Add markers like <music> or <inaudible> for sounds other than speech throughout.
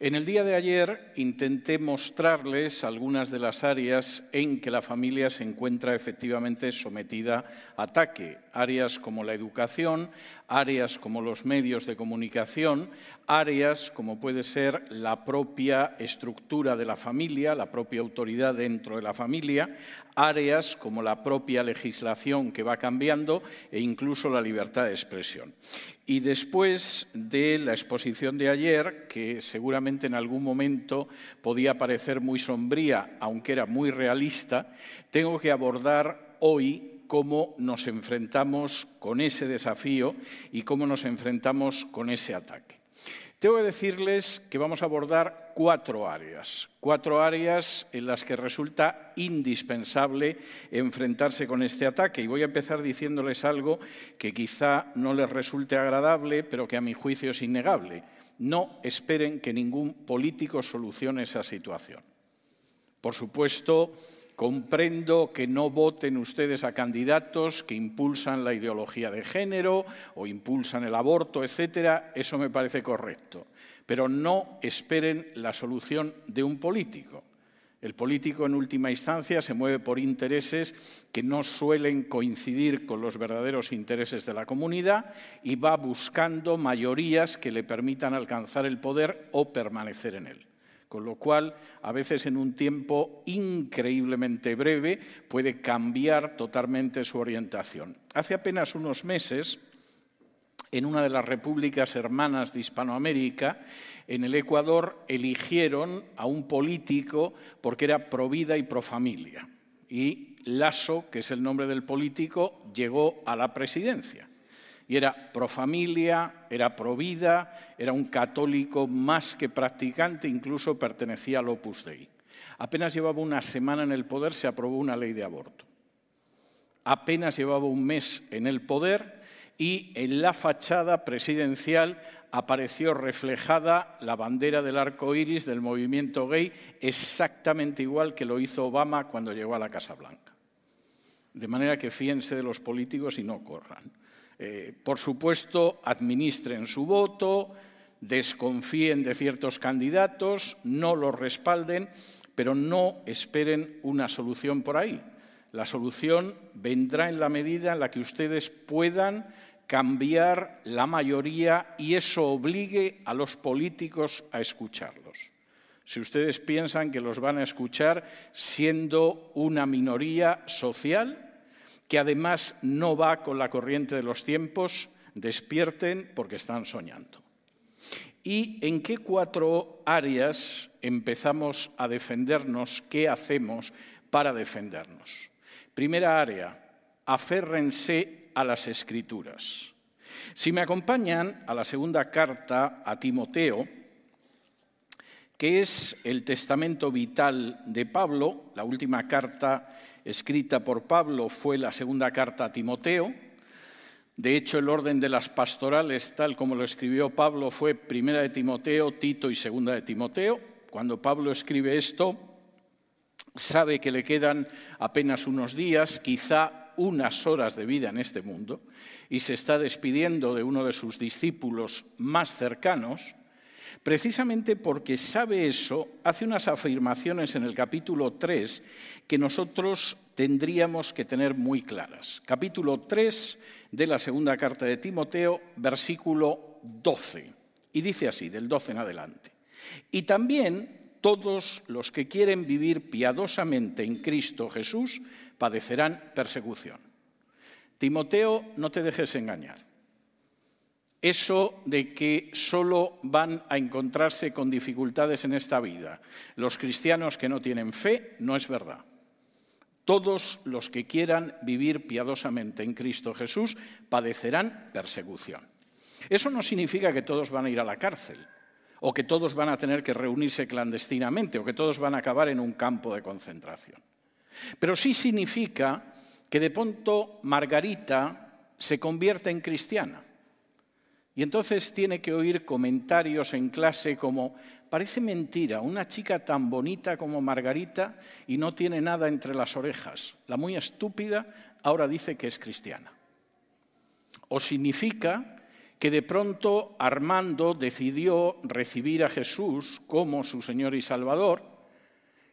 En el día de ayer intenté mostrarles algunas de las áreas en que la familia se encuentra efectivamente sometida a ataque, áreas como la educación, áreas como los medios de comunicación, áreas como puede ser la propia estructura de la familia, la propia autoridad dentro de la familia, áreas como la propia legislación que va cambiando e incluso la libertad de expresión. Y después de la exposición de ayer, que seguramente en algún momento podía parecer muy sombría, aunque era muy realista, tengo que abordar hoy cómo nos enfrentamos con ese desafío y cómo nos enfrentamos con ese ataque. Tengo que decirles que vamos a abordar cuatro áreas, cuatro áreas en las que resulta indispensable enfrentarse con este ataque. Y voy a empezar diciéndoles algo que quizá no les resulte agradable, pero que a mi juicio es innegable. No esperen que ningún político solucione esa situación. Por supuesto, Comprendo que no voten ustedes a candidatos que impulsan la ideología de género o impulsan el aborto, etcétera. Eso me parece correcto. Pero no esperen la solución de un político. El político, en última instancia, se mueve por intereses que no suelen coincidir con los verdaderos intereses de la comunidad y va buscando mayorías que le permitan alcanzar el poder o permanecer en él con lo cual a veces en un tiempo increíblemente breve puede cambiar totalmente su orientación. Hace apenas unos meses, en una de las repúblicas hermanas de Hispanoamérica, en el Ecuador eligieron a un político porque era pro vida y pro familia. Y Lasso, que es el nombre del político, llegó a la presidencia y era pro familia, era pro vida, era un católico más que practicante, incluso pertenecía al Opus Dei. Apenas llevaba una semana en el poder, se aprobó una ley de aborto. Apenas llevaba un mes en el poder y en la fachada presidencial apareció reflejada la bandera del arco iris del movimiento gay, exactamente igual que lo hizo Obama cuando llegó a la Casa Blanca. De manera que fíjense de los políticos y no corran. Eh, por supuesto, administren su voto, desconfíen de ciertos candidatos, no los respalden, pero no esperen una solución por ahí. La solución vendrá en la medida en la que ustedes puedan cambiar la mayoría y eso obligue a los políticos a escucharlos. Si ustedes piensan que los van a escuchar siendo una minoría social, que además no va con la corriente de los tiempos, despierten porque están soñando. ¿Y en qué cuatro áreas empezamos a defendernos? ¿Qué hacemos para defendernos? Primera área, aférrense a las escrituras. Si me acompañan a la segunda carta a Timoteo, que es el testamento vital de Pablo, la última carta escrita por Pablo fue la segunda carta a Timoteo. De hecho, el orden de las pastorales, tal como lo escribió Pablo, fue primera de Timoteo, Tito y segunda de Timoteo. Cuando Pablo escribe esto, sabe que le quedan apenas unos días, quizá unas horas de vida en este mundo, y se está despidiendo de uno de sus discípulos más cercanos, Precisamente porque sabe eso, hace unas afirmaciones en el capítulo 3 que nosotros tendríamos que tener muy claras. Capítulo 3 de la segunda carta de Timoteo, versículo 12. Y dice así, del 12 en adelante. Y también todos los que quieren vivir piadosamente en Cristo Jesús padecerán persecución. Timoteo, no te dejes engañar. Eso de que solo van a encontrarse con dificultades en esta vida los cristianos que no tienen fe no es verdad. Todos los que quieran vivir piadosamente en Cristo Jesús padecerán persecución. Eso no significa que todos van a ir a la cárcel, o que todos van a tener que reunirse clandestinamente, o que todos van a acabar en un campo de concentración. Pero sí significa que de pronto Margarita se convierte en cristiana y entonces tiene que oír comentarios en clase como, parece mentira, una chica tan bonita como Margarita y no tiene nada entre las orejas. La muy estúpida ahora dice que es cristiana. O significa que de pronto Armando decidió recibir a Jesús como su Señor y Salvador,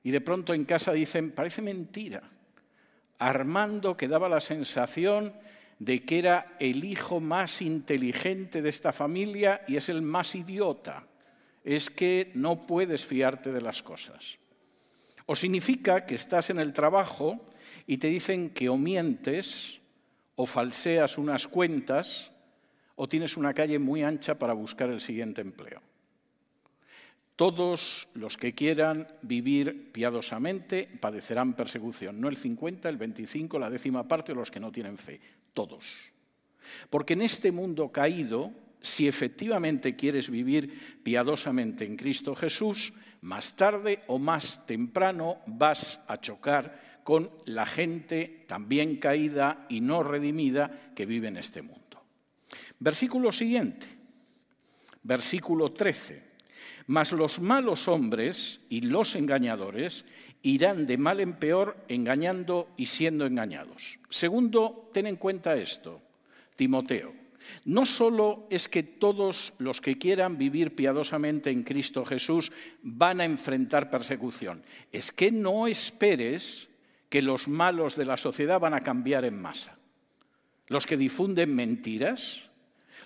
y de pronto en casa dicen, parece mentira. Armando que daba la sensación de que era el hijo más inteligente de esta familia y es el más idiota. Es que no puedes fiarte de las cosas. O significa que estás en el trabajo y te dicen que o mientes o falseas unas cuentas o tienes una calle muy ancha para buscar el siguiente empleo. Todos los que quieran vivir piadosamente padecerán persecución, no el 50, el 25, la décima parte o los que no tienen fe, todos. Porque en este mundo caído, si efectivamente quieres vivir piadosamente en Cristo Jesús, más tarde o más temprano vas a chocar con la gente también caída y no redimida que vive en este mundo. Versículo siguiente, versículo 13. Mas los malos hombres y los engañadores irán de mal en peor engañando y siendo engañados. Segundo, ten en cuenta esto, Timoteo. No solo es que todos los que quieran vivir piadosamente en Cristo Jesús van a enfrentar persecución, es que no esperes que los malos de la sociedad van a cambiar en masa. Los que difunden mentiras,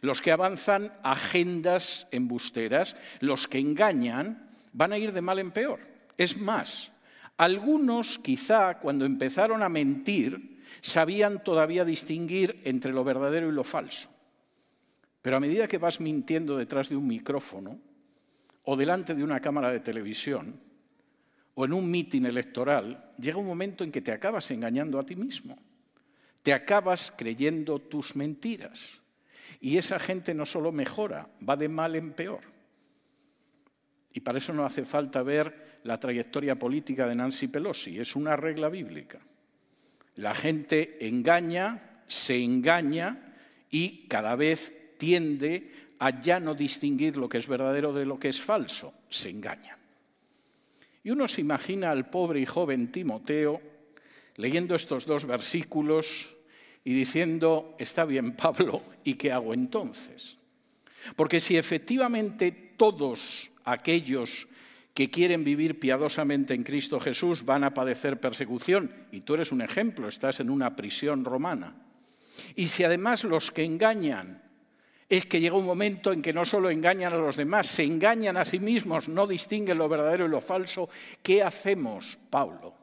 los que avanzan agendas embusteras, los que engañan, van a ir de mal en peor. Es más, algunos quizá cuando empezaron a mentir sabían todavía distinguir entre lo verdadero y lo falso. Pero a medida que vas mintiendo detrás de un micrófono o delante de una cámara de televisión o en un mitin electoral, llega un momento en que te acabas engañando a ti mismo. Te acabas creyendo tus mentiras. Y esa gente no solo mejora, va de mal en peor. Y para eso no hace falta ver la trayectoria política de Nancy Pelosi, es una regla bíblica. La gente engaña, se engaña y cada vez tiende a ya no distinguir lo que es verdadero de lo que es falso, se engaña. Y uno se imagina al pobre y joven Timoteo leyendo estos dos versículos y diciendo, está bien <laughs> Pablo, ¿y qué hago entonces? Porque si efectivamente todos aquellos que quieren vivir piadosamente en Cristo Jesús van a padecer persecución, y tú eres un ejemplo, estás en una prisión romana, y si además los que engañan es que llega un momento en que no solo engañan a los demás, se engañan a sí mismos, no distinguen lo verdadero y lo falso, ¿qué hacemos, Pablo?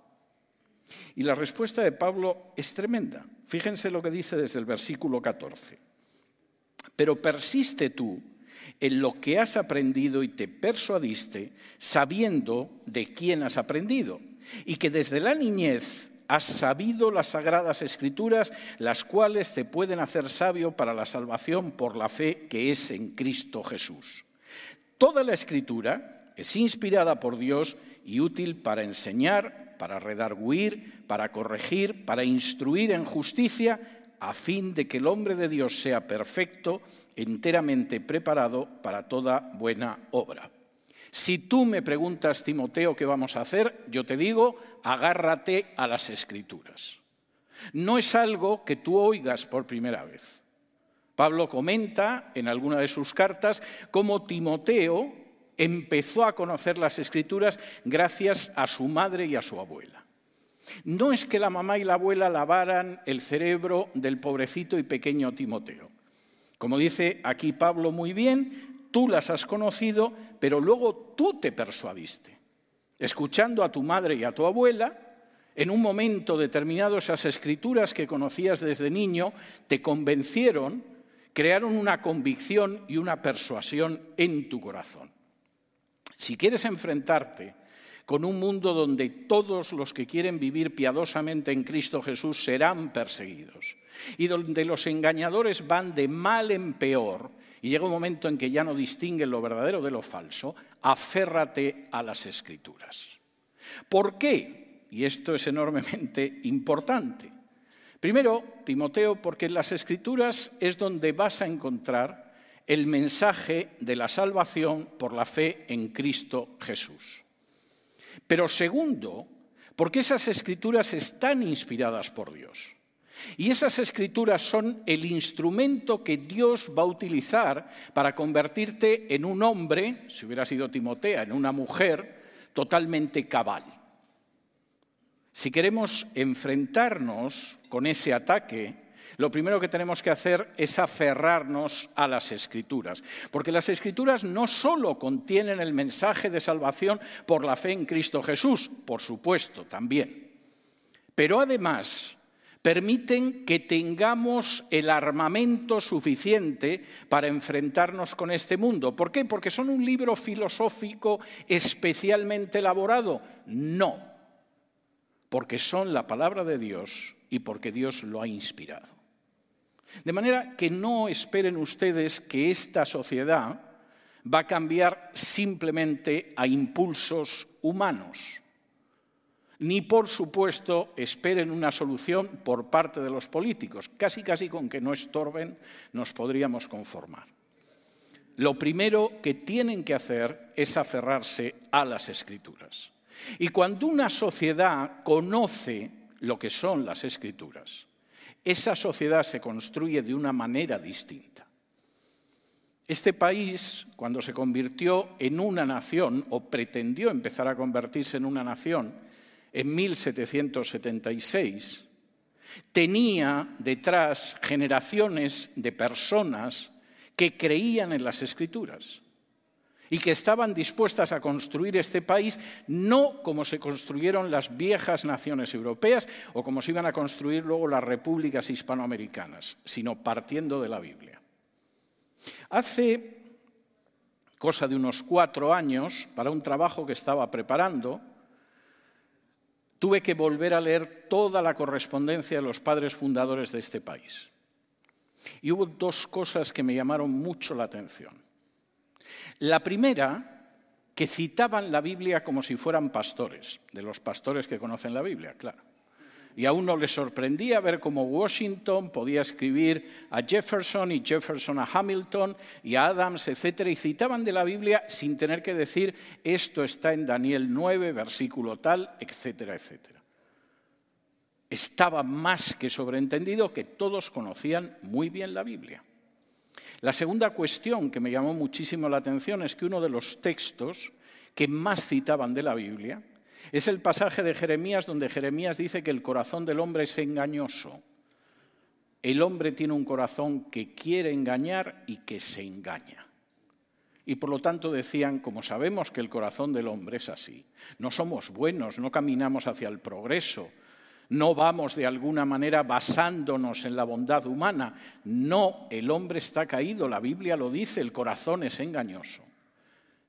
Y la respuesta de Pablo es tremenda. Fíjense lo que dice desde el versículo 14. Pero persiste tú en lo que has aprendido y te persuadiste sabiendo de quién has aprendido y que desde la niñez has sabido las sagradas escrituras, las cuales te pueden hacer sabio para la salvación por la fe que es en Cristo Jesús. Toda la escritura es inspirada por Dios y útil para enseñar, para redarguir, para corregir, para instruir en justicia, a fin de que el hombre de Dios sea perfecto, enteramente preparado para toda buena obra. Si tú me preguntas, Timoteo, qué vamos a hacer, yo te digo, agárrate a las escrituras. No es algo que tú oigas por primera vez. Pablo comenta en alguna de sus cartas cómo Timoteo empezó a conocer las escrituras gracias a su madre y a su abuela. No es que la mamá y la abuela lavaran el cerebro del pobrecito y pequeño Timoteo. Como dice aquí Pablo muy bien, tú las has conocido, pero luego tú te persuadiste. Escuchando a tu madre y a tu abuela, en un momento determinado esas escrituras que conocías desde niño te convencieron, crearon una convicción y una persuasión en tu corazón. Si quieres enfrentarte con un mundo donde todos los que quieren vivir piadosamente en Cristo Jesús serán perseguidos y donde los engañadores van de mal en peor y llega un momento en que ya no distinguen lo verdadero de lo falso, aférrate a las escrituras. ¿Por qué? Y esto es enormemente importante. Primero, Timoteo, porque en las escrituras es donde vas a encontrar el mensaje de la salvación por la fe en Cristo Jesús. Pero segundo, porque esas escrituras están inspiradas por Dios. Y esas escrituras son el instrumento que Dios va a utilizar para convertirte en un hombre, si hubiera sido Timotea, en una mujer totalmente cabal. Si queremos enfrentarnos con ese ataque, lo primero que tenemos que hacer es aferrarnos a las escrituras, porque las escrituras no solo contienen el mensaje de salvación por la fe en Cristo Jesús, por supuesto, también, pero además permiten que tengamos el armamento suficiente para enfrentarnos con este mundo. ¿Por qué? ¿Porque son un libro filosófico especialmente elaborado? No, porque son la palabra de Dios y porque Dios lo ha inspirado. De manera que no esperen ustedes que esta sociedad va a cambiar simplemente a impulsos humanos ni por supuesto esperen una solución por parte de los políticos. Casi casi con que no estorben nos podríamos conformar. Lo primero que tienen que hacer es aferrarse a las escrituras. Y cuando una sociedad conoce lo que son las escrituras, esa sociedad se construye de una manera distinta. Este país, cuando se convirtió en una nación, o pretendió empezar a convertirse en una nación, en 1776, tenía detrás generaciones de personas que creían en las escrituras y que estaban dispuestas a construir este país no como se construyeron las viejas naciones europeas o como se iban a construir luego las repúblicas hispanoamericanas, sino partiendo de la Biblia. Hace cosa de unos cuatro años, para un trabajo que estaba preparando, tuve que volver a leer toda la correspondencia de los padres fundadores de este país. Y hubo dos cosas que me llamaron mucho la atención. La primera, que citaban la Biblia como si fueran pastores, de los pastores que conocen la Biblia, claro y a uno le sorprendía ver cómo Washington podía escribir a Jefferson y Jefferson a Hamilton y a Adams, etcétera, y citaban de la Biblia sin tener que decir esto está en Daniel 9, versículo tal, etcétera, etcétera. Estaba más que sobreentendido que todos conocían muy bien la Biblia. La segunda cuestión que me llamó muchísimo la atención es que uno de los textos que más citaban de la Biblia es el pasaje de Jeremías donde Jeremías dice que el corazón del hombre es engañoso. El hombre tiene un corazón que quiere engañar y que se engaña. Y por lo tanto decían, como sabemos que el corazón del hombre es así, no somos buenos, no caminamos hacia el progreso, no vamos de alguna manera basándonos en la bondad humana, no, el hombre está caído, la Biblia lo dice, el corazón es engañoso.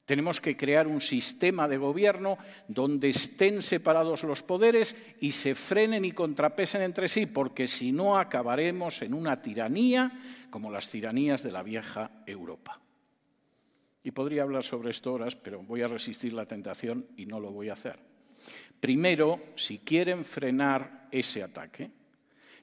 Tenemos que crear un sistema de gobierno donde estén separados los poderes y se frenen y contrapesen entre sí, porque si no acabaremos en una tiranía como las tiranías de la vieja Europa. Y podría hablar sobre esto horas, pero voy a resistir la tentación y no lo voy a hacer. Primero, si quieren frenar ese ataque,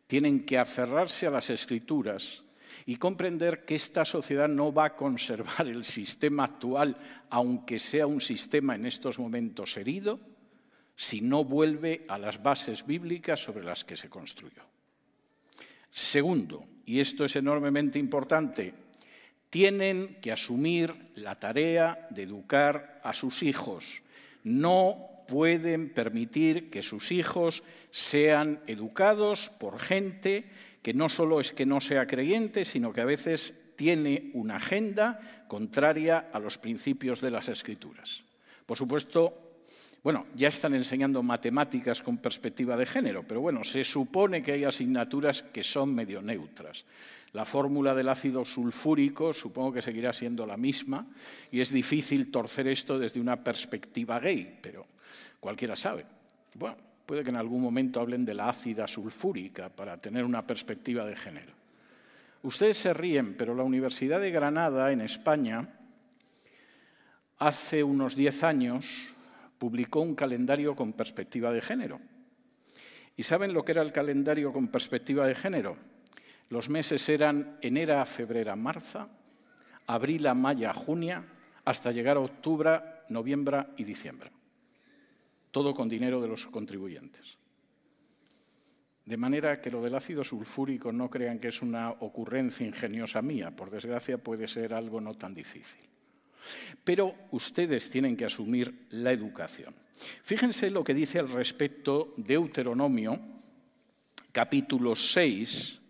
tienen que aferrarse a las escrituras y comprender que esta sociedad no va a conservar el sistema actual, aunque sea un sistema en estos momentos herido, si no vuelve a las bases bíblicas sobre las que se construyó. Segundo, y esto es enormemente importante, tienen que asumir la tarea de educar a sus hijos. No pueden permitir que sus hijos sean educados por gente que no solo es que no sea creyente, sino que a veces tiene una agenda contraria a los principios de las escrituras. Por supuesto, bueno, ya están enseñando matemáticas con perspectiva de género, pero bueno, se supone que hay asignaturas que son medio neutras. La fórmula del ácido sulfúrico supongo que seguirá siendo la misma y es difícil torcer esto desde una perspectiva gay, pero cualquiera sabe. Bueno, Puede que en algún momento hablen de la ácida sulfúrica para tener una perspectiva de género. Ustedes se ríen, pero la Universidad de Granada, en España, hace unos diez años publicó un calendario con perspectiva de género. ¿Y saben lo que era el calendario con perspectiva de género? Los meses eran enero, febrero, marzo, abril, mayo, junio, hasta llegar a octubre, noviembre y diciembre todo con dinero de los contribuyentes. De manera que lo del ácido sulfúrico no crean que es una ocurrencia ingeniosa mía, por desgracia puede ser algo no tan difícil. Pero ustedes tienen que asumir la educación. Fíjense lo que dice al respecto Deuteronomio, capítulo 6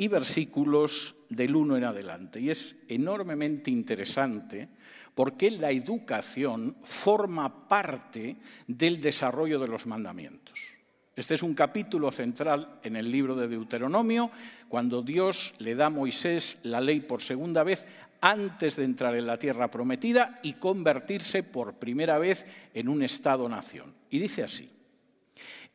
y versículos del 1 en adelante. Y es enormemente interesante porque la educación forma parte del desarrollo de los mandamientos. Este es un capítulo central en el libro de Deuteronomio, cuando Dios le da a Moisés la ley por segunda vez antes de entrar en la tierra prometida y convertirse por primera vez en un Estado-nación. Y dice así,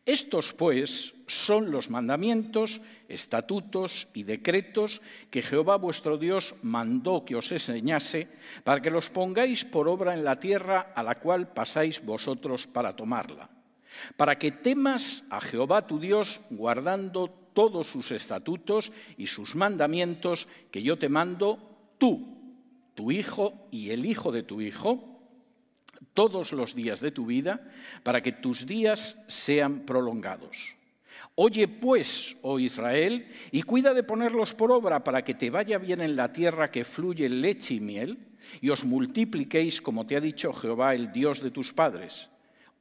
estos pues son los mandamientos, estatutos y decretos que Jehová vuestro Dios mandó que os enseñase para que los pongáis por obra en la tierra a la cual pasáis vosotros para tomarla para que temas a Jehová tu Dios guardando todos sus estatutos y sus mandamientos que yo te mando, tú, tu hijo y el hijo de tu hijo, todos los días de tu vida, para que tus días sean prolongados. Oye pues, oh Israel, y cuida de ponerlos por obra para que te vaya bien en la tierra que fluye leche y miel, y os multipliquéis como te ha dicho Jehová, el Dios de tus padres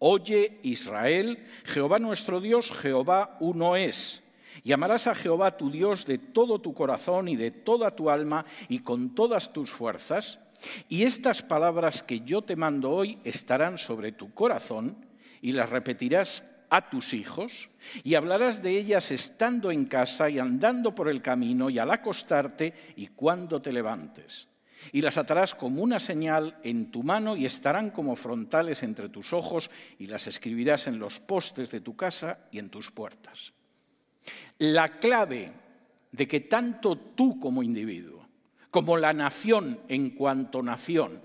Oye Israel, Jehová nuestro Dios, Jehová uno es. Y amarás a Jehová tu Dios de todo tu corazón y de toda tu alma y con todas tus fuerzas. Y estas palabras que yo te mando hoy estarán sobre tu corazón y las repetirás a tus hijos y hablarás de ellas estando en casa y andando por el camino y al acostarte y cuando te levantes y las atarás como una señal en tu mano y estarán como frontales entre tus ojos y las escribirás en los postes de tu casa y en tus puertas. La clave de que tanto tú como individuo, como la nación en cuanto nación,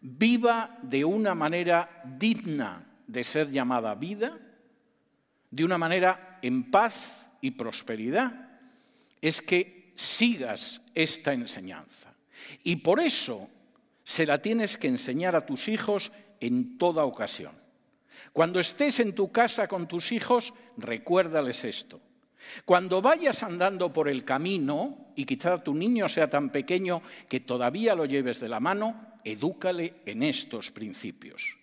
viva de una manera digna de ser llamada vida, de una manera en paz y prosperidad, es que sigas esta enseñanza. Y por eso se la tienes que enseñar a tus hijos en toda ocasión. Cuando estés en tu casa con tus hijos, recuérdales esto. Cuando vayas andando por el camino, y quizá tu niño sea tan pequeño que todavía lo lleves de la mano, edúcale en estos principios.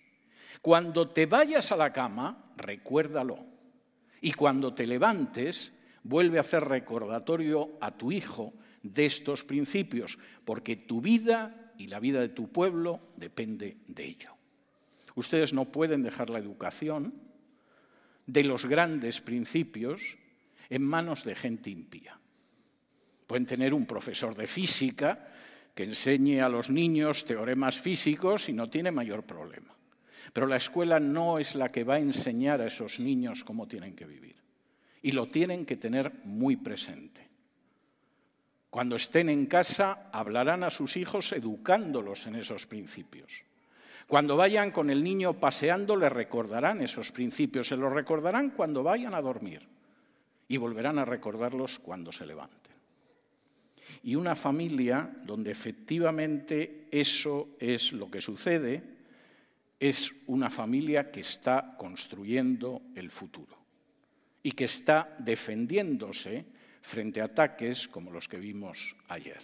Cuando te vayas a la cama, recuérdalo. Y cuando te levantes, vuelve a hacer recordatorio a tu hijo de estos principios, porque tu vida y la vida de tu pueblo depende de ello. Ustedes no pueden dejar la educación de los grandes principios en manos de gente impía. Pueden tener un profesor de física que enseñe a los niños teoremas físicos y no tiene mayor problema. Pero la escuela no es la que va a enseñar a esos niños cómo tienen que vivir. Y lo tienen que tener muy presente. Cuando estén en casa, hablarán a sus hijos educándolos en esos principios. Cuando vayan con el niño paseando, le recordarán esos principios, se los recordarán cuando vayan a dormir y volverán a recordarlos cuando se levanten. Y una familia donde efectivamente eso es lo que sucede, es una familia que está construyendo el futuro y que está defendiéndose frente a ataques como los que vimos ayer.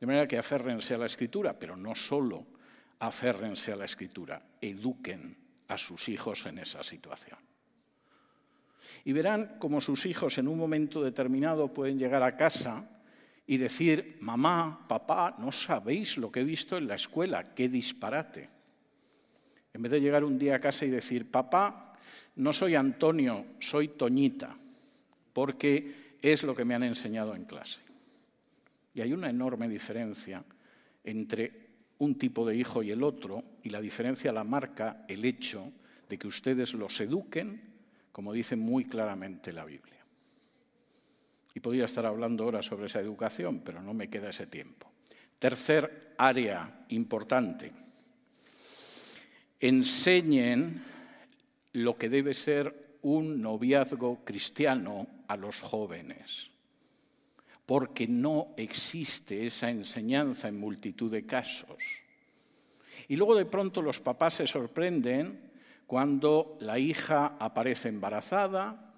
De manera que aférrense a la escritura, pero no solo aférrense a la escritura, eduquen a sus hijos en esa situación. Y verán cómo sus hijos en un momento determinado pueden llegar a casa y decir, mamá, papá, no sabéis lo que he visto en la escuela, qué disparate. En vez de llegar un día a casa y decir, papá, no soy Antonio, soy Toñita, porque es lo que me han enseñado en clase. Y hay una enorme diferencia entre un tipo de hijo y el otro, y la diferencia la marca el hecho de que ustedes los eduquen, como dice muy claramente la Biblia. Y podría estar hablando ahora sobre esa educación, pero no me queda ese tiempo. Tercer área importante. Enseñen lo que debe ser un noviazgo cristiano a los jóvenes, porque no existe esa enseñanza en multitud de casos. Y luego de pronto los papás se sorprenden cuando la hija aparece embarazada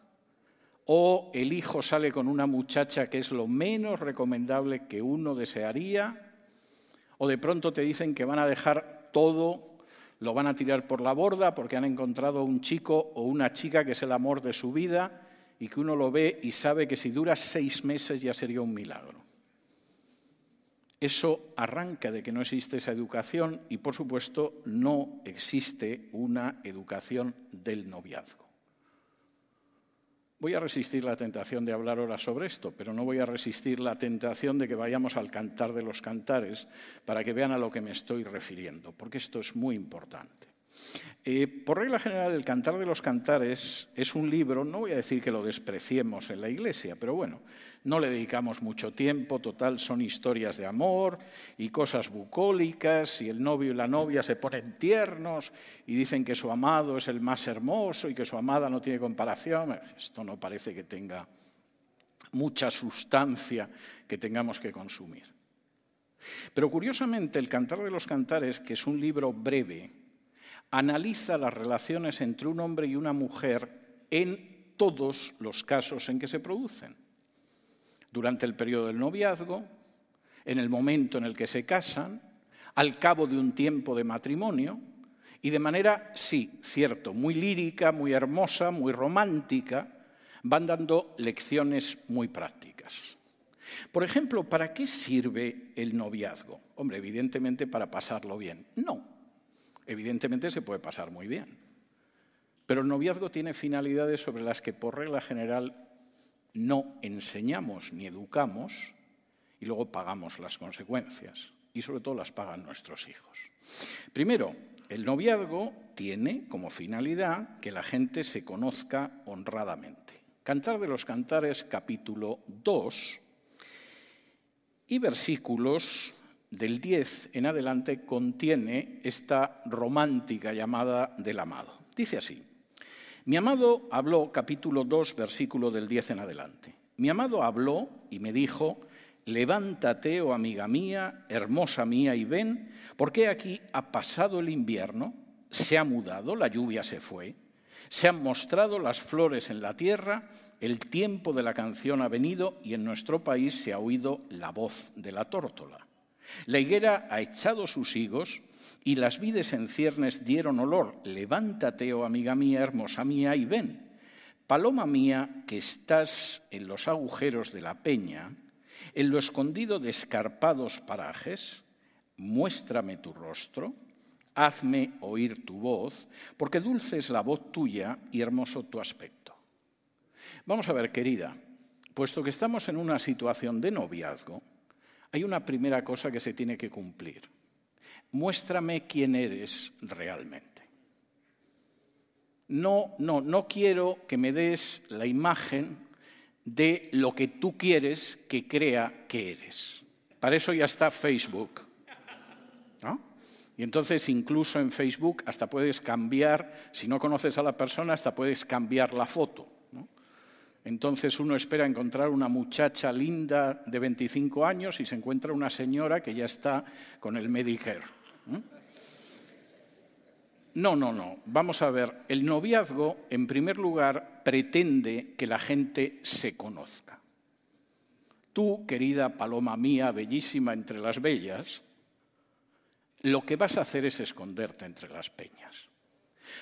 o el hijo sale con una muchacha que es lo menos recomendable que uno desearía, o de pronto te dicen que van a dejar todo, lo van a tirar por la borda porque han encontrado un chico o una chica que es el amor de su vida y que uno lo ve y sabe que si dura seis meses ya sería un milagro. Eso arranca de que no existe esa educación y, por supuesto, no existe una educación del noviazgo. Voy a resistir la tentación de hablar ahora sobre esto, pero no voy a resistir la tentación de que vayamos al cantar de los cantares para que vean a lo que me estoy refiriendo, porque esto es muy importante. Eh, por regla general, el Cantar de los Cantares es un libro, no voy a decir que lo despreciemos en la iglesia, pero bueno, no le dedicamos mucho tiempo, total, son historias de amor y cosas bucólicas, y el novio y la novia se ponen tiernos y dicen que su amado es el más hermoso y que su amada no tiene comparación. Esto no parece que tenga mucha sustancia que tengamos que consumir. Pero curiosamente, el Cantar de los Cantares, que es un libro breve, analiza las relaciones entre un hombre y una mujer en todos los casos en que se producen. Durante el periodo del noviazgo, en el momento en el que se casan, al cabo de un tiempo de matrimonio, y de manera, sí, cierto, muy lírica, muy hermosa, muy romántica, van dando lecciones muy prácticas. Por ejemplo, ¿para qué sirve el noviazgo? Hombre, evidentemente para pasarlo bien. No, Evidentemente se puede pasar muy bien. Pero el noviazgo tiene finalidades sobre las que por regla general no enseñamos ni educamos y luego pagamos las consecuencias. Y sobre todo las pagan nuestros hijos. Primero, el noviazgo tiene como finalidad que la gente se conozca honradamente. Cantar de los Cantares capítulo 2 y versículos del 10 en adelante contiene esta romántica llamada del amado. Dice así, mi amado habló, capítulo 2, versículo del 10 en adelante. Mi amado habló y me dijo, levántate, oh amiga mía, hermosa mía, y ven, porque aquí ha pasado el invierno, se ha mudado, la lluvia se fue, se han mostrado las flores en la tierra, el tiempo de la canción ha venido y en nuestro país se ha oído la voz de la tórtola. La higuera ha echado sus higos y las vides en ciernes dieron olor. Levántate, oh amiga mía, hermosa mía, y ven. Paloma mía, que estás en los agujeros de la peña, en lo escondido de escarpados parajes, muéstrame tu rostro, hazme oír tu voz, porque dulce es la voz tuya y hermoso tu aspecto. Vamos a ver, querida, puesto que estamos en una situación de noviazgo, hay una primera cosa que se tiene que cumplir. Muéstrame quién eres realmente. No, no, no quiero que me des la imagen de lo que tú quieres que crea que eres. Para eso ya está Facebook. Y entonces incluso en Facebook hasta puedes cambiar, si no conoces a la persona, hasta puedes cambiar la foto. Entonces uno espera encontrar una muchacha linda de 25 años y se encuentra una señora que ya está con el Medicare. No, no, no. Vamos a ver. El noviazgo, en primer lugar, pretende que la gente se conozca. Tú, querida paloma mía, bellísima entre las bellas, lo que vas a hacer es esconderte entre las peñas.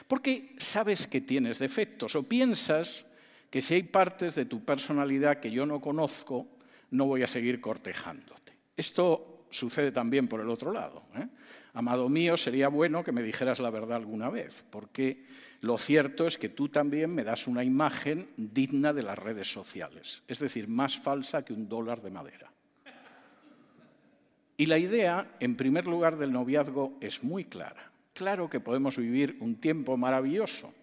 Porque sabes que tienes defectos o piensas que si hay partes de tu personalidad que yo no conozco, no voy a seguir cortejándote. Esto sucede también por el otro lado. ¿eh? Amado mío, sería bueno que me dijeras la verdad alguna vez, porque lo cierto es que tú también me das una imagen digna de las redes sociales, es decir, más falsa que un dólar de madera. Y la idea, en primer lugar, del noviazgo es muy clara. Claro que podemos vivir un tiempo maravilloso,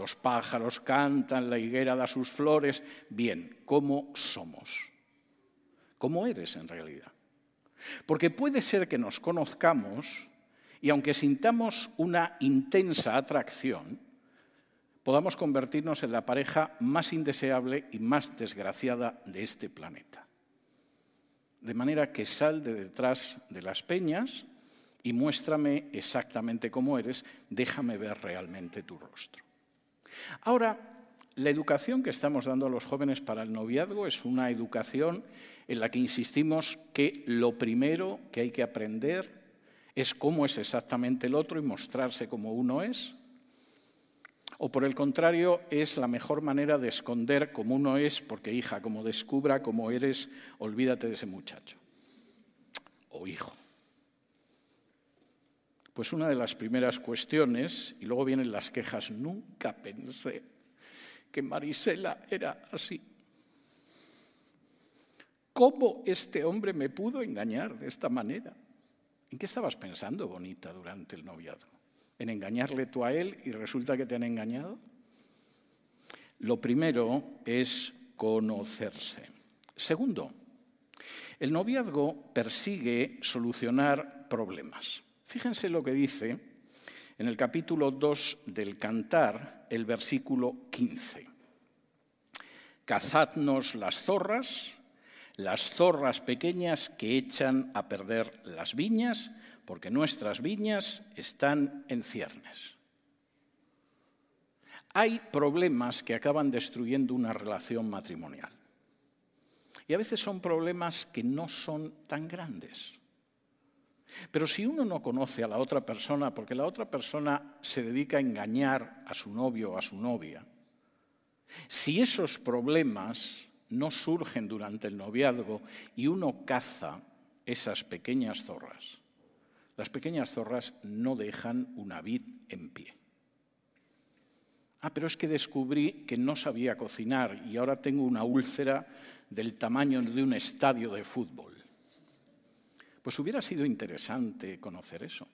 los pájaros cantan, la higuera da sus flores. Bien, ¿cómo somos? ¿Cómo eres en realidad? Porque puede ser que nos conozcamos y aunque sintamos una intensa atracción, podamos convertirnos en la pareja más indeseable y más desgraciada de este planeta. De manera que sal de detrás de las peñas y muéstrame exactamente cómo eres, déjame ver realmente tu rostro. Ahora, la educación que estamos dando a los jóvenes para el noviazgo es una educación en la que insistimos que lo primero que hay que aprender es cómo es exactamente el otro y mostrarse como uno es. O por el contrario, es la mejor manera de esconder cómo uno es, porque hija, como descubra cómo eres, olvídate de ese muchacho. O hijo. Pues una de las primeras cuestiones, y luego vienen las quejas, nunca pensé que Marisela era así. ¿Cómo este hombre me pudo engañar de esta manera? ¿En qué estabas pensando, bonita, durante el noviazgo? ¿En engañarle tú a él y resulta que te han engañado? Lo primero es conocerse. Segundo, el noviazgo persigue solucionar problemas. Fíjense lo que dice en el capítulo 2 del Cantar, el versículo 15. Cazadnos las zorras las zorras pequeñas que echan a perder las viñas, porque nuestras viñas están en ciernes. Hay problemas que acaban destruyendo una relación matrimonial. Y a veces son problemas que no son tan grandes. Pero si uno no conoce a la otra persona, porque la otra persona se dedica a engañar a su novio o a su novia, si esos problemas no surgen durante el noviazgo y uno caza esas pequeñas zorras. Las pequeñas zorras no dejan una vid en pie. Ah, pero es que descubrí que no sabía cocinar y ahora tengo una úlcera del tamaño de un estadio de fútbol. Pues hubiera sido interesante conocer eso.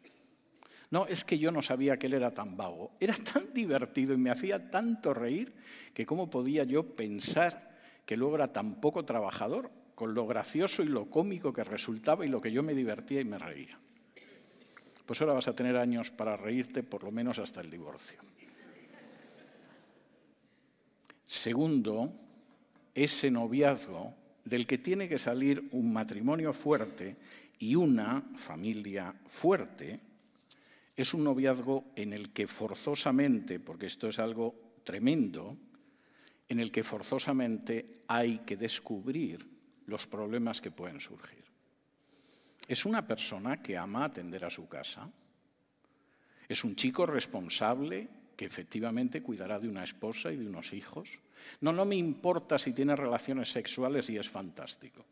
No, es que yo no sabía que él era tan vago. Era <laughs> tan divertido y me hacía tanto reír que cómo podía yo pensar que luego era tan poco trabajador, con lo gracioso y lo cómico que resultaba y lo que yo me divertía y me reía. Pues ahora vas a tener años para reírte, por lo menos hasta el divorcio. Segundo, ese noviazgo del que tiene que salir un matrimonio fuerte y una familia fuerte, es un noviazgo en el que forzosamente, porque esto es algo tremendo, en el que forzosamente hay que descubrir los problemas que pueden surgir. Es una persona que ama atender a su casa. Es un chico responsable que efectivamente cuidará de una esposa y de unos hijos. No, no me importa si tiene relaciones sexuales y es fantástico.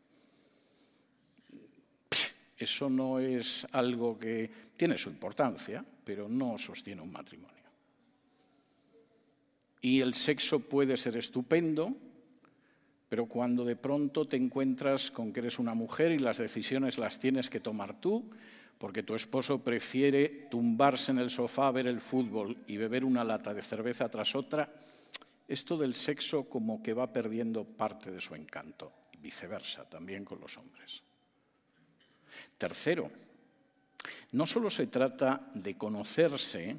Eso no es algo que tiene su importancia, pero no sostiene un matrimonio. Y el sexo puede ser estupendo, pero cuando de pronto te encuentras con que eres una mujer y las decisiones las tienes que tomar tú, porque tu esposo prefiere tumbarse en el sofá a ver el fútbol y beber una lata de cerveza tras otra, esto del sexo como que va perdiendo parte de su encanto, y viceversa, también con los hombres. Tercero, no solo se trata de conocerse,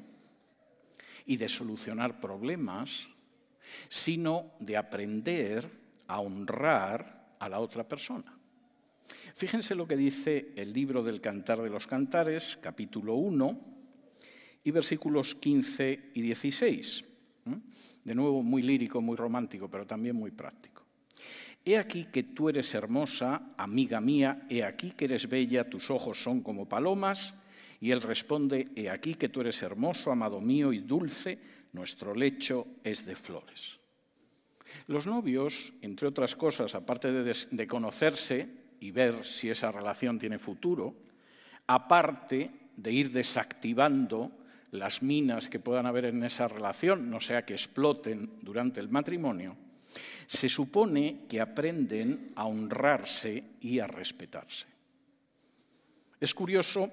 y de solucionar problemas, sino de aprender a honrar a la otra persona. Fíjense lo que dice el libro del Cantar de los Cantares, capítulo 1, y versículos 15 y 16. De nuevo, muy lírico, muy romántico, pero también muy práctico. He aquí que tú eres hermosa, amiga mía, he aquí que eres bella, tus ojos son como palomas, y él responde, He aquí que tú eres hermoso, amado mío y dulce, nuestro lecho es de flores. Los novios, entre otras cosas, aparte de, conocerse y ver si esa relación tiene futuro, aparte de ir desactivando las minas que puedan haber en esa relación, no sea que exploten durante el matrimonio, se supone que aprenden a honrarse y a respetarse. Es curioso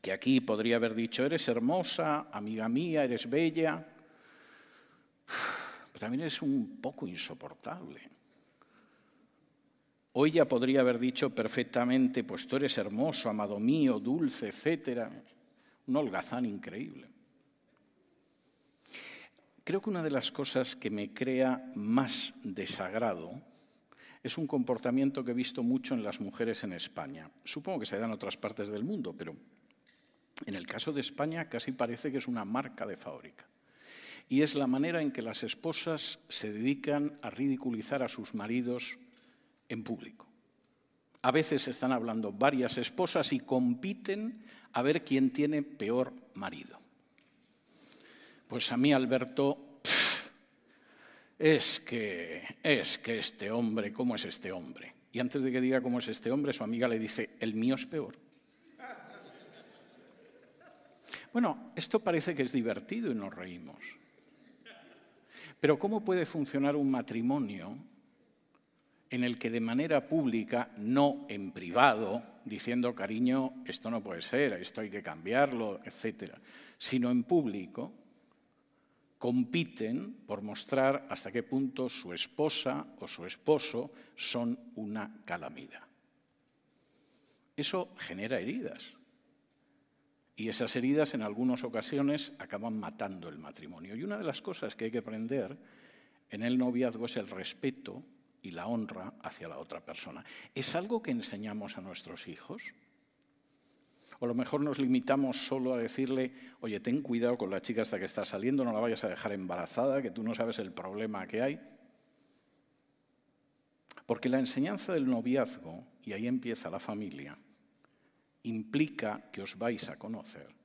que aquí podría haber dicho, eres hermosa, amiga mía, eres bella, <sighs> pero también es un poco insoportable. O ella podría haber dicho perfectamente, pues tú eres hermoso, amado mío, dulce, etcétera. Un holgazán increíble. Creo que una de las cosas que me crea más desagrado es un comportamiento que he visto mucho en las mujeres en España. Supongo que se da en otras partes del mundo, pero en el caso de España casi parece que es una marca de fábrica. y es la manera en que las esposas se dedican a ridiculizar a sus maridos en público. A veces están hablando varias esposas y compiten a ver quién tiene peor marido. Pues a mí, Alberto, es que es que este hombre, ¿cómo es este hombre? Y antes de que diga cómo es este hombre, su amiga le dice, el mío es peor. Bueno, esto parece que es divertido y nos reímos. Pero ¿cómo puede funcionar un matrimonio en el que de manera pública, no en privado, diciendo, cariño, esto no puede ser, esto hay que cambiarlo, etcétera, sino en público, compiten por mostrar hasta qué punto su esposa o su esposo son una calamidad. Eso genera heridas. Y esas heridas en algunas ocasiones acaban matando el matrimonio. Y una de las cosas que hay que aprender en el noviazgo es el respeto y la honra hacia la otra persona. ¿Es algo que enseñamos a nuestros hijos? O a lo mejor nos limitamos solo a decirle, oye, ten cuidado con la chica hasta que está saliendo, no la vayas a dejar embarazada, que tú no sabes el problema que hay. Porque la enseñanza del noviazgo, y ahí empieza la familia, implica que os vais a conocer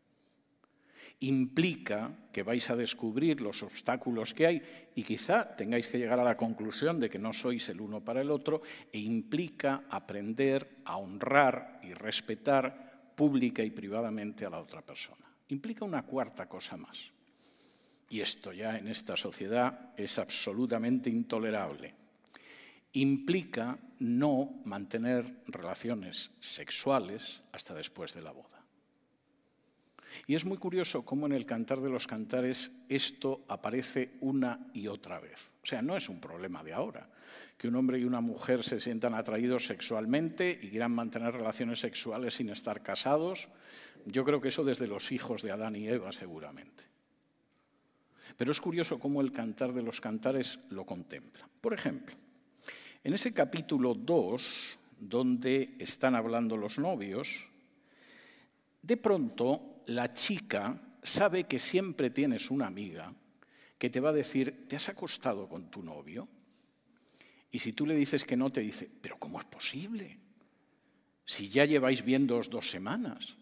implica que vais a descubrir los obstáculos que hay y quizá tengáis que llegar a la conclusión de que no sois el uno para el otro e implica aprender a honrar y respetar pública y privadamente a la otra persona. Implica una cuarta cosa más. Y esto ya en esta sociedad es absolutamente intolerable. Implica no mantener relaciones sexuales hasta después de la boda. Y es muy curioso cómo en el Cantar de los Cantares esto aparece una y otra vez. O sea, no es un problema de ahora, que un hombre y una mujer se sientan atraídos sexualmente y quieran mantener relaciones sexuales sin estar casados. Yo creo que eso desde los hijos de Adán y Eva seguramente. Pero es curioso cómo el Cantar de los Cantares lo contempla. Por ejemplo, en ese capítulo 2, donde están hablando los novios, de pronto la chica sabe que siempre tienes una amiga que te va a decir, ¿te has acostado con tu novio? Y si tú le dices que no, te dice, ¿pero cómo es posible? Si ya lleváis viéndoos dos semanas.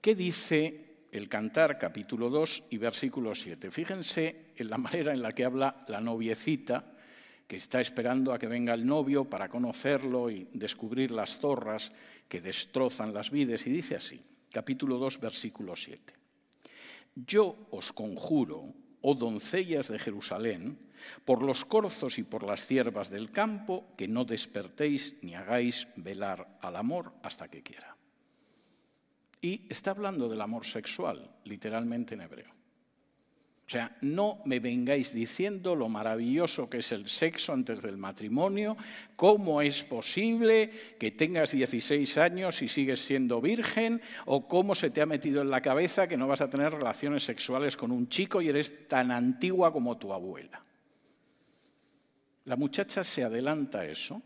¿Qué dice el Cantar capítulo 2 y versículo 7? Fíjense en la manera en la que habla la noviecita que está esperando a que venga el novio para conocerlo y descubrir las zorras que destrozan las vides. Y dice así, capítulo 2, versículo 7. Yo os conjuro, oh doncellas de Jerusalén, por los corzos y por las ciervas del campo, que no despertéis ni hagáis velar al amor hasta que quiera. Y está hablando del amor sexual, literalmente en hebreo. O sea, no me vengáis diciendo lo maravilloso que es el sexo antes del matrimonio, cómo es posible que tengas 16 años y sigues siendo virgen, o cómo se te ha metido en la cabeza que no vas a tener relaciones sexuales con un chico y eres tan antigua como tu abuela. La muchacha se adelanta a eso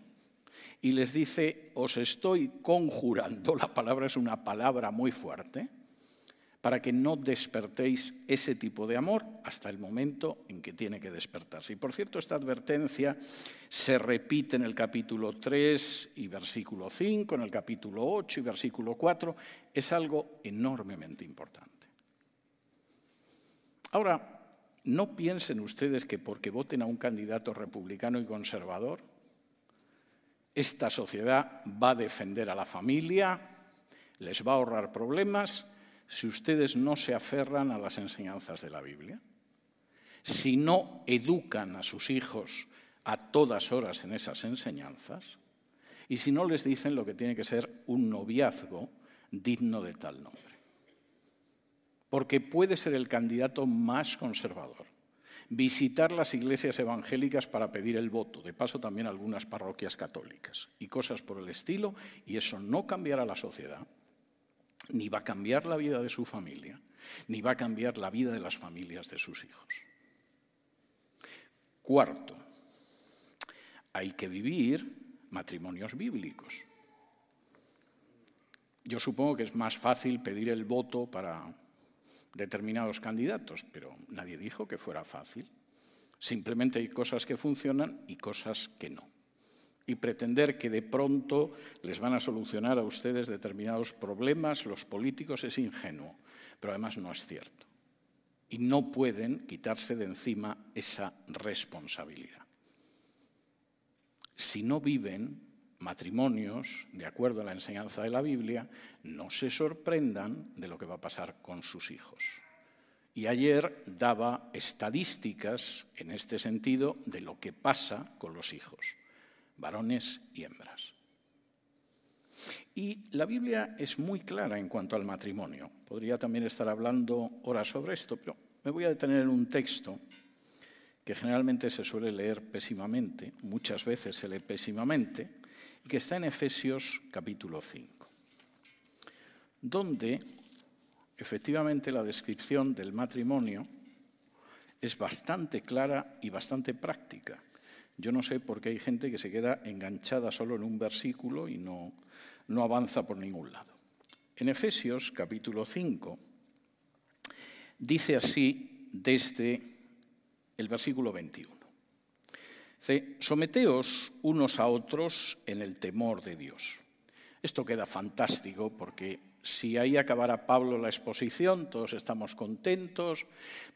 y les dice, os estoy conjurando, <laughs> la palabra es una palabra muy fuerte, para que no despertéis ese tipo de amor hasta el momento en que tiene que despertarse. Y por cierto, esta advertencia se repite en el capítulo 3 y versículo 5, en el capítulo 8 y versículo 4. Es algo enormemente importante. Ahora, no piensen ustedes que porque voten a un candidato republicano y conservador, esta sociedad va a defender a la familia, les va a ahorrar problemas si ustedes no se aferran a las enseñanzas de la Biblia, si no educan a sus hijos a todas horas en esas enseñanzas, y si no les dicen lo que tiene que ser un noviazgo digno de tal nombre. Porque puede ser el candidato más conservador, visitar las iglesias evangélicas para pedir el voto, de paso también algunas parroquias católicas y cosas por el estilo, y eso no cambiará la sociedad, ni va a cambiar la vida de su familia, ni va a cambiar la vida de las familias de sus hijos. Cuarto, hay que vivir matrimonios bíblicos. Yo supongo que es más fácil pedir el voto para determinados candidatos, pero nadie dijo que fuera fácil. Simplemente hay cosas que funcionan y cosas que no. Y pretender que de pronto les van a solucionar a ustedes determinados problemas los políticos es ingenuo, pero además no es cierto. Y no pueden quitarse de encima esa responsabilidad. Si no viven matrimonios, de acuerdo a la enseñanza de la Biblia, no se sorprendan de lo que va a pasar con sus hijos. Y ayer daba estadísticas en este sentido de lo que pasa con los hijos, varones y hembras. Y la Biblia es muy clara en cuanto al matrimonio. Podría también estar hablando ahora sobre esto, pero me voy a detener en un texto que generalmente se suele leer pésimamente, muchas veces se lee pésimamente, que está en Efesios capítulo 5, donde efectivamente la descripción del matrimonio es bastante clara y bastante práctica. Yo no sé por qué hay gente que se queda enganchada solo en un versículo y no, no avanza por ningún lado. En Efesios capítulo 5 dice así desde el versículo 21 someteos unos a otros en el temor de Dios. Esto queda fantástico porque si ahí acabara Pablo la exposición, todos estamos contentos,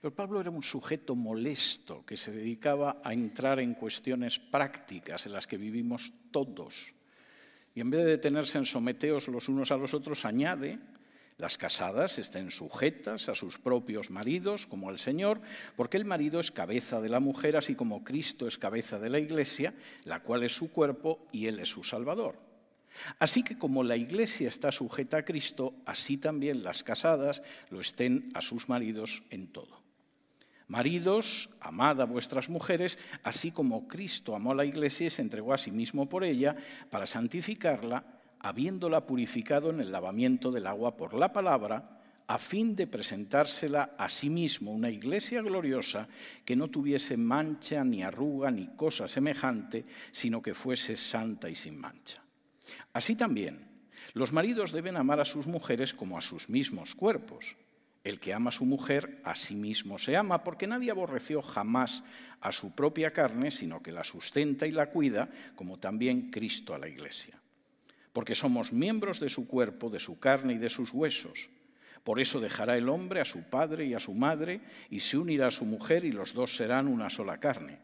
pero Pablo era un sujeto molesto que se dedicaba a entrar en cuestiones prácticas en las que vivimos todos. Y en vez de detenerse en someteos los unos a los otros, añade las casadas estén sujetas a sus propios maridos, como al Señor, porque el marido es cabeza de la mujer, así como Cristo es cabeza de la Iglesia, la cual es su cuerpo y Él es su Salvador. Así que como la Iglesia está sujeta a Cristo, así también las casadas lo estén a sus maridos en todo. Maridos, amad a vuestras mujeres, así como Cristo amó a la Iglesia y se entregó a sí mismo por ella, para santificarla habiéndola purificado en el lavamiento del agua por la palabra, a fin de presentársela a sí mismo una iglesia gloriosa que no tuviese mancha, ni arruga, ni cosa semejante, sino que fuese santa y sin mancha. Así también, los maridos deben amar a sus mujeres como a sus mismos cuerpos. El que ama a su mujer, a sí mismo se ama, porque nadie aborreció jamás a su propia carne, sino que la sustenta y la cuida, como también Cristo a la iglesia porque somos miembros de su cuerpo, de su carne y de sus huesos. Por eso dejará el hombre a su padre y a su madre y se unirá a su mujer y los dos serán una sola carne.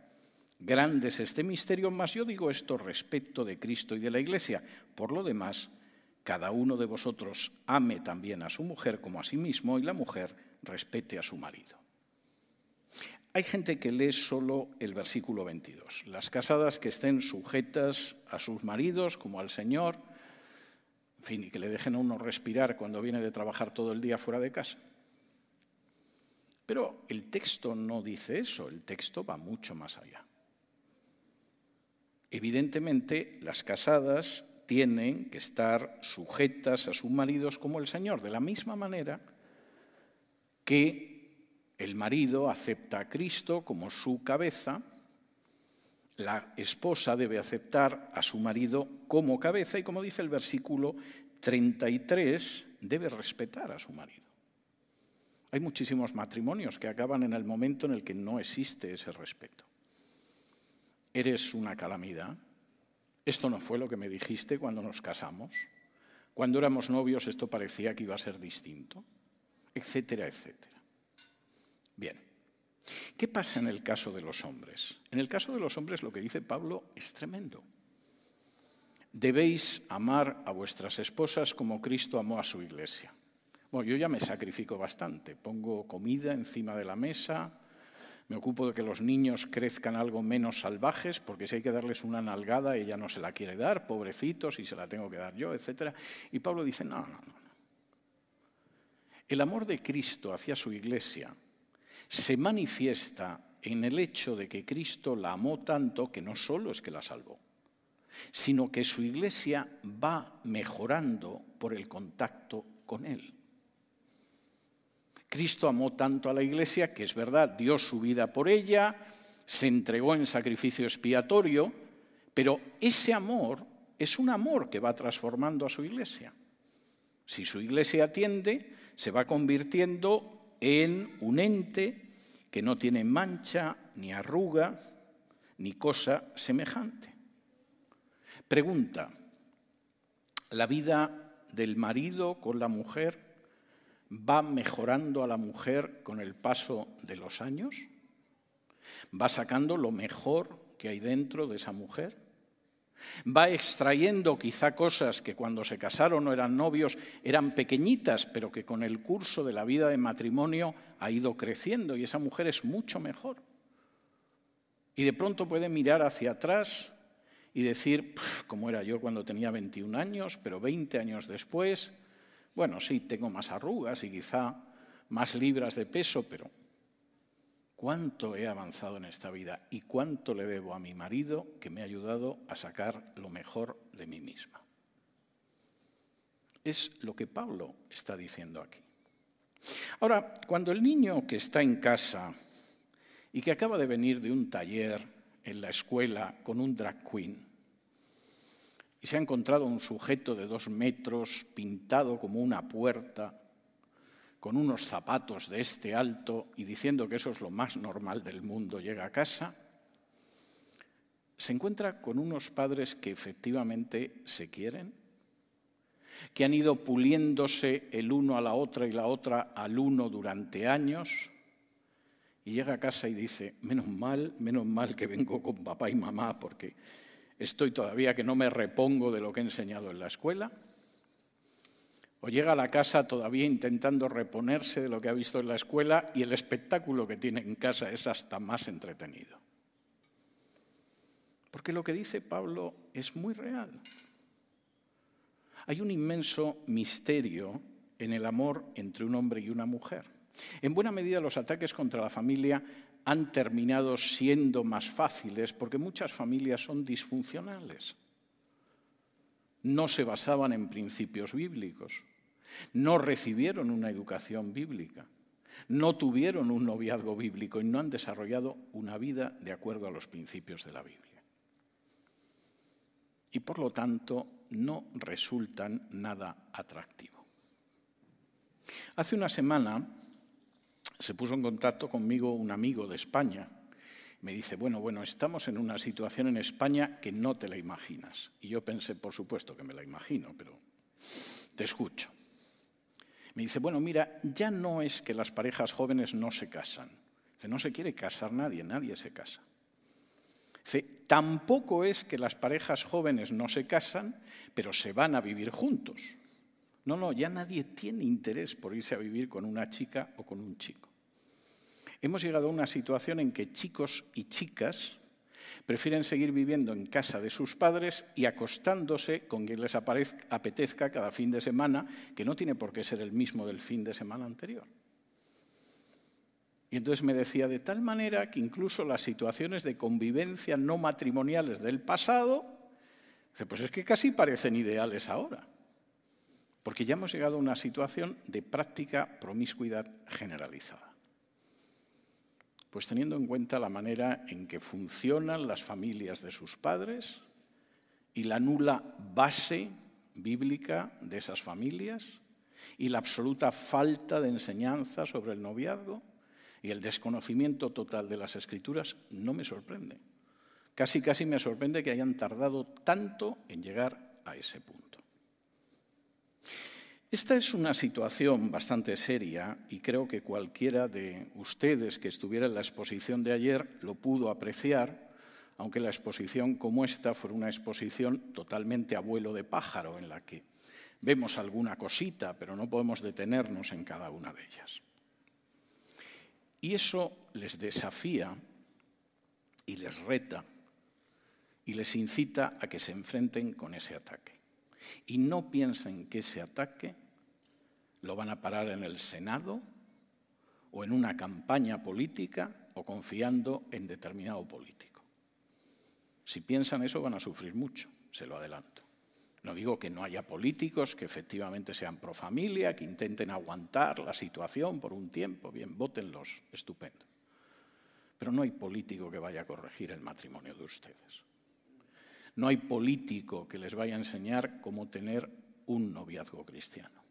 Grande es este misterio, mas yo digo esto respecto de Cristo y de la Iglesia. Por lo demás, cada uno de vosotros ame también a su mujer como a sí mismo y la mujer respete a su marido. Hay gente que lee solo el versículo 22. Las casadas que estén sujetas a sus maridos como al Señor, en fin, y que le dejen a uno respirar cuando viene de trabajar todo el día fuera de casa. Pero el texto no dice eso, el texto va mucho más allá. Evidentemente, las casadas tienen que estar sujetas a sus maridos como el Señor, de la misma manera que el marido acepta a Cristo como su cabeza, la esposa debe aceptar a su marido como cabeza y como dice el versículo 33, debe respetar a su marido. Hay muchísimos matrimonios que acaban en el momento en el que no existe ese respeto. Eres una calamidad. Esto no fue lo que me dijiste cuando nos casamos. Cuando éramos novios esto parecía que iba a ser distinto, etcétera, etcétera. Bien. ¿Qué pasa en el caso de los hombres? En el caso de los hombres lo que dice Pablo es tremendo. Debéis amar a vuestras esposas como Cristo amó a su iglesia. Bueno, yo ya me sacrifico bastante, pongo comida encima de la mesa, me ocupo de que los niños crezcan algo menos salvajes, porque si hay que darles una nalgada, ella no se la quiere dar, pobrecitos, y se la tengo que dar yo, etc. Y Pablo dice, no, no, no. El amor de Cristo hacia su iglesia se manifiesta en el hecho de que Cristo la amó tanto que no solo es que la salvó, sino que su iglesia va mejorando por el contacto con Él. Cristo amó tanto a la iglesia que es verdad, dio su vida por ella, se entregó en sacrificio expiatorio, pero ese amor es un amor que va transformando a su iglesia. Si su iglesia atiende, se va convirtiendo en un ente que no tiene mancha, ni arruga, ni cosa semejante. Pregunta, ¿la vida del marido con la mujer va mejorando a la mujer con el paso de los años? ¿Va sacando lo mejor que hay dentro de esa mujer? Va extrayendo quizá cosas que cuando se casaron o eran novios eran pequeñitas, pero que con el curso de la vida de matrimonio ha ido creciendo y esa mujer es mucho mejor. Y de pronto puede mirar hacia atrás y decir, como era yo cuando tenía 21 años, pero 20 años después, bueno, sí, tengo más arrugas y quizá más libras de peso, pero cuánto he avanzado en esta vida y cuánto le debo a mi marido que me ha ayudado a sacar lo mejor de mí misma. Es lo que Pablo está diciendo aquí. Ahora, cuando el niño que está en casa y que acaba de venir de un taller en la escuela con un drag queen y se ha encontrado un sujeto de dos metros pintado como una puerta, con unos zapatos de este alto y diciendo que eso es lo más normal del mundo, llega a casa, se encuentra con unos padres que efectivamente se quieren, que han ido puliéndose el uno a la otra y la otra al uno durante años, y llega a casa y dice, menos mal, menos mal que vengo con papá y mamá porque estoy todavía que no me repongo de lo que he enseñado en la escuela o llega a la casa todavía intentando reponerse de lo que ha visto en la escuela y el espectáculo que tiene en casa es hasta más entretenido. Porque lo que dice Pablo es muy real. Hay un inmenso misterio en el amor entre un hombre y una mujer. En buena medida los ataques contra la familia han terminado siendo más fáciles porque muchas familias son disfuncionales no se basaban en principios bíblicos, no recibieron una educación bíblica, no tuvieron un noviazgo bíblico y no han desarrollado una vida de acuerdo a los principios de la Biblia. Y por lo tanto no resultan nada atractivo. Hace una semana se puso en contacto conmigo un amigo de España me dice, bueno, bueno, estamos en una situación en España que no te la imaginas. Y yo pensé, por supuesto que me la imagino, pero te escucho. Me dice, bueno, mira, ya no es que las parejas jóvenes no se casan. Dice, no se quiere casar nadie, nadie se casa. Dice, tampoco es que las parejas jóvenes no se casan, pero se van a vivir juntos. No, no, ya nadie tiene interés por irse a vivir con una chica o con un chico. Hemos llegado a una situación en que chicos y chicas prefieren seguir viviendo en casa de sus padres y acostándose con quien les apetezca cada fin de semana, que no tiene por qué ser el mismo del fin de semana anterior. Y entonces me decía, de tal manera que incluso las situaciones de convivencia no matrimoniales del pasado, pues es que casi parecen ideales ahora, porque ya hemos llegado a una situación de práctica promiscuidad generalizada. Pues teniendo en cuenta la manera en que funcionan las familias de sus padres y la nula base bíblica de esas familias y la absoluta falta de enseñanza sobre el noviazgo y el desconocimiento total de las escrituras, no me sorprende. Casi, casi me sorprende que hayan tardado tanto en llegar a ese punto. Esta es una situación bastante seria y creo que cualquiera de ustedes que estuviera en la exposición de ayer lo pudo apreciar, aunque la exposición como esta fuera una exposición totalmente abuelo de pájaro, en la que vemos alguna cosita, pero no podemos detenernos en cada una de ellas. Y eso les desafía y les reta y les incita a que se enfrenten con ese ataque. Y no piensen que ese ataque lo van a parar en el Senado o en una campaña política o confiando en determinado político. Si piensan eso van a sufrir mucho, se lo adelanto. No digo que no haya políticos que efectivamente sean pro familia, que intenten aguantar la situación por un tiempo, bien, votenlos, estupendo. Pero no hay político que vaya a corregir el matrimonio de ustedes. No hay político que les vaya a enseñar cómo tener un noviazgo cristiano.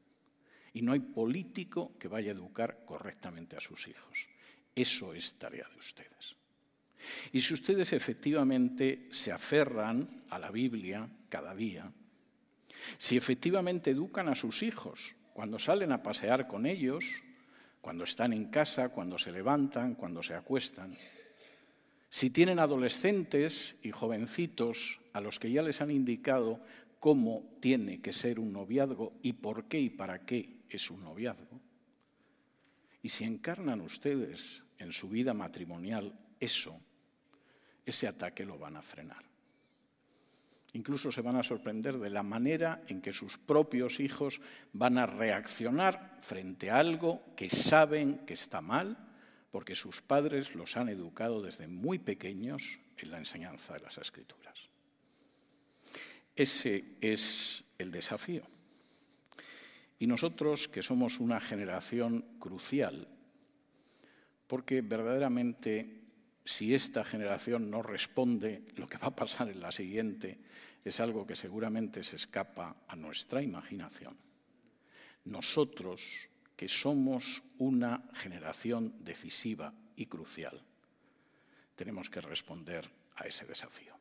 y no hay político que vaya a educar correctamente a sus hijos. Eso es tarea de ustedes. Y si ustedes efectivamente se aferran a la Biblia cada día, si efectivamente educan a sus hijos cuando salen a pasear con ellos, cuando están en casa, cuando se levantan, cuando se acuestan, si tienen adolescentes y jovencitos a los que ya les han indicado cómo tiene que ser un noviazgo y por qué y para qué es un noviazgo, y si encarnan ustedes en su vida matrimonial eso, ese ataque lo van a frenar. Incluso se van a sorprender de la manera en que sus propios hijos van a reaccionar frente a algo que saben que está mal, porque sus padres los han educado desde muy pequeños en la enseñanza de las escrituras. Ese es el desafío. Y nosotros, que somos una generación crucial, porque verdaderamente si esta generación no responde, lo que va a pasar en la siguiente es algo que seguramente se escapa a nuestra imaginación. Nosotros, que somos una generación decisiva y crucial, tenemos que responder a ese desafío.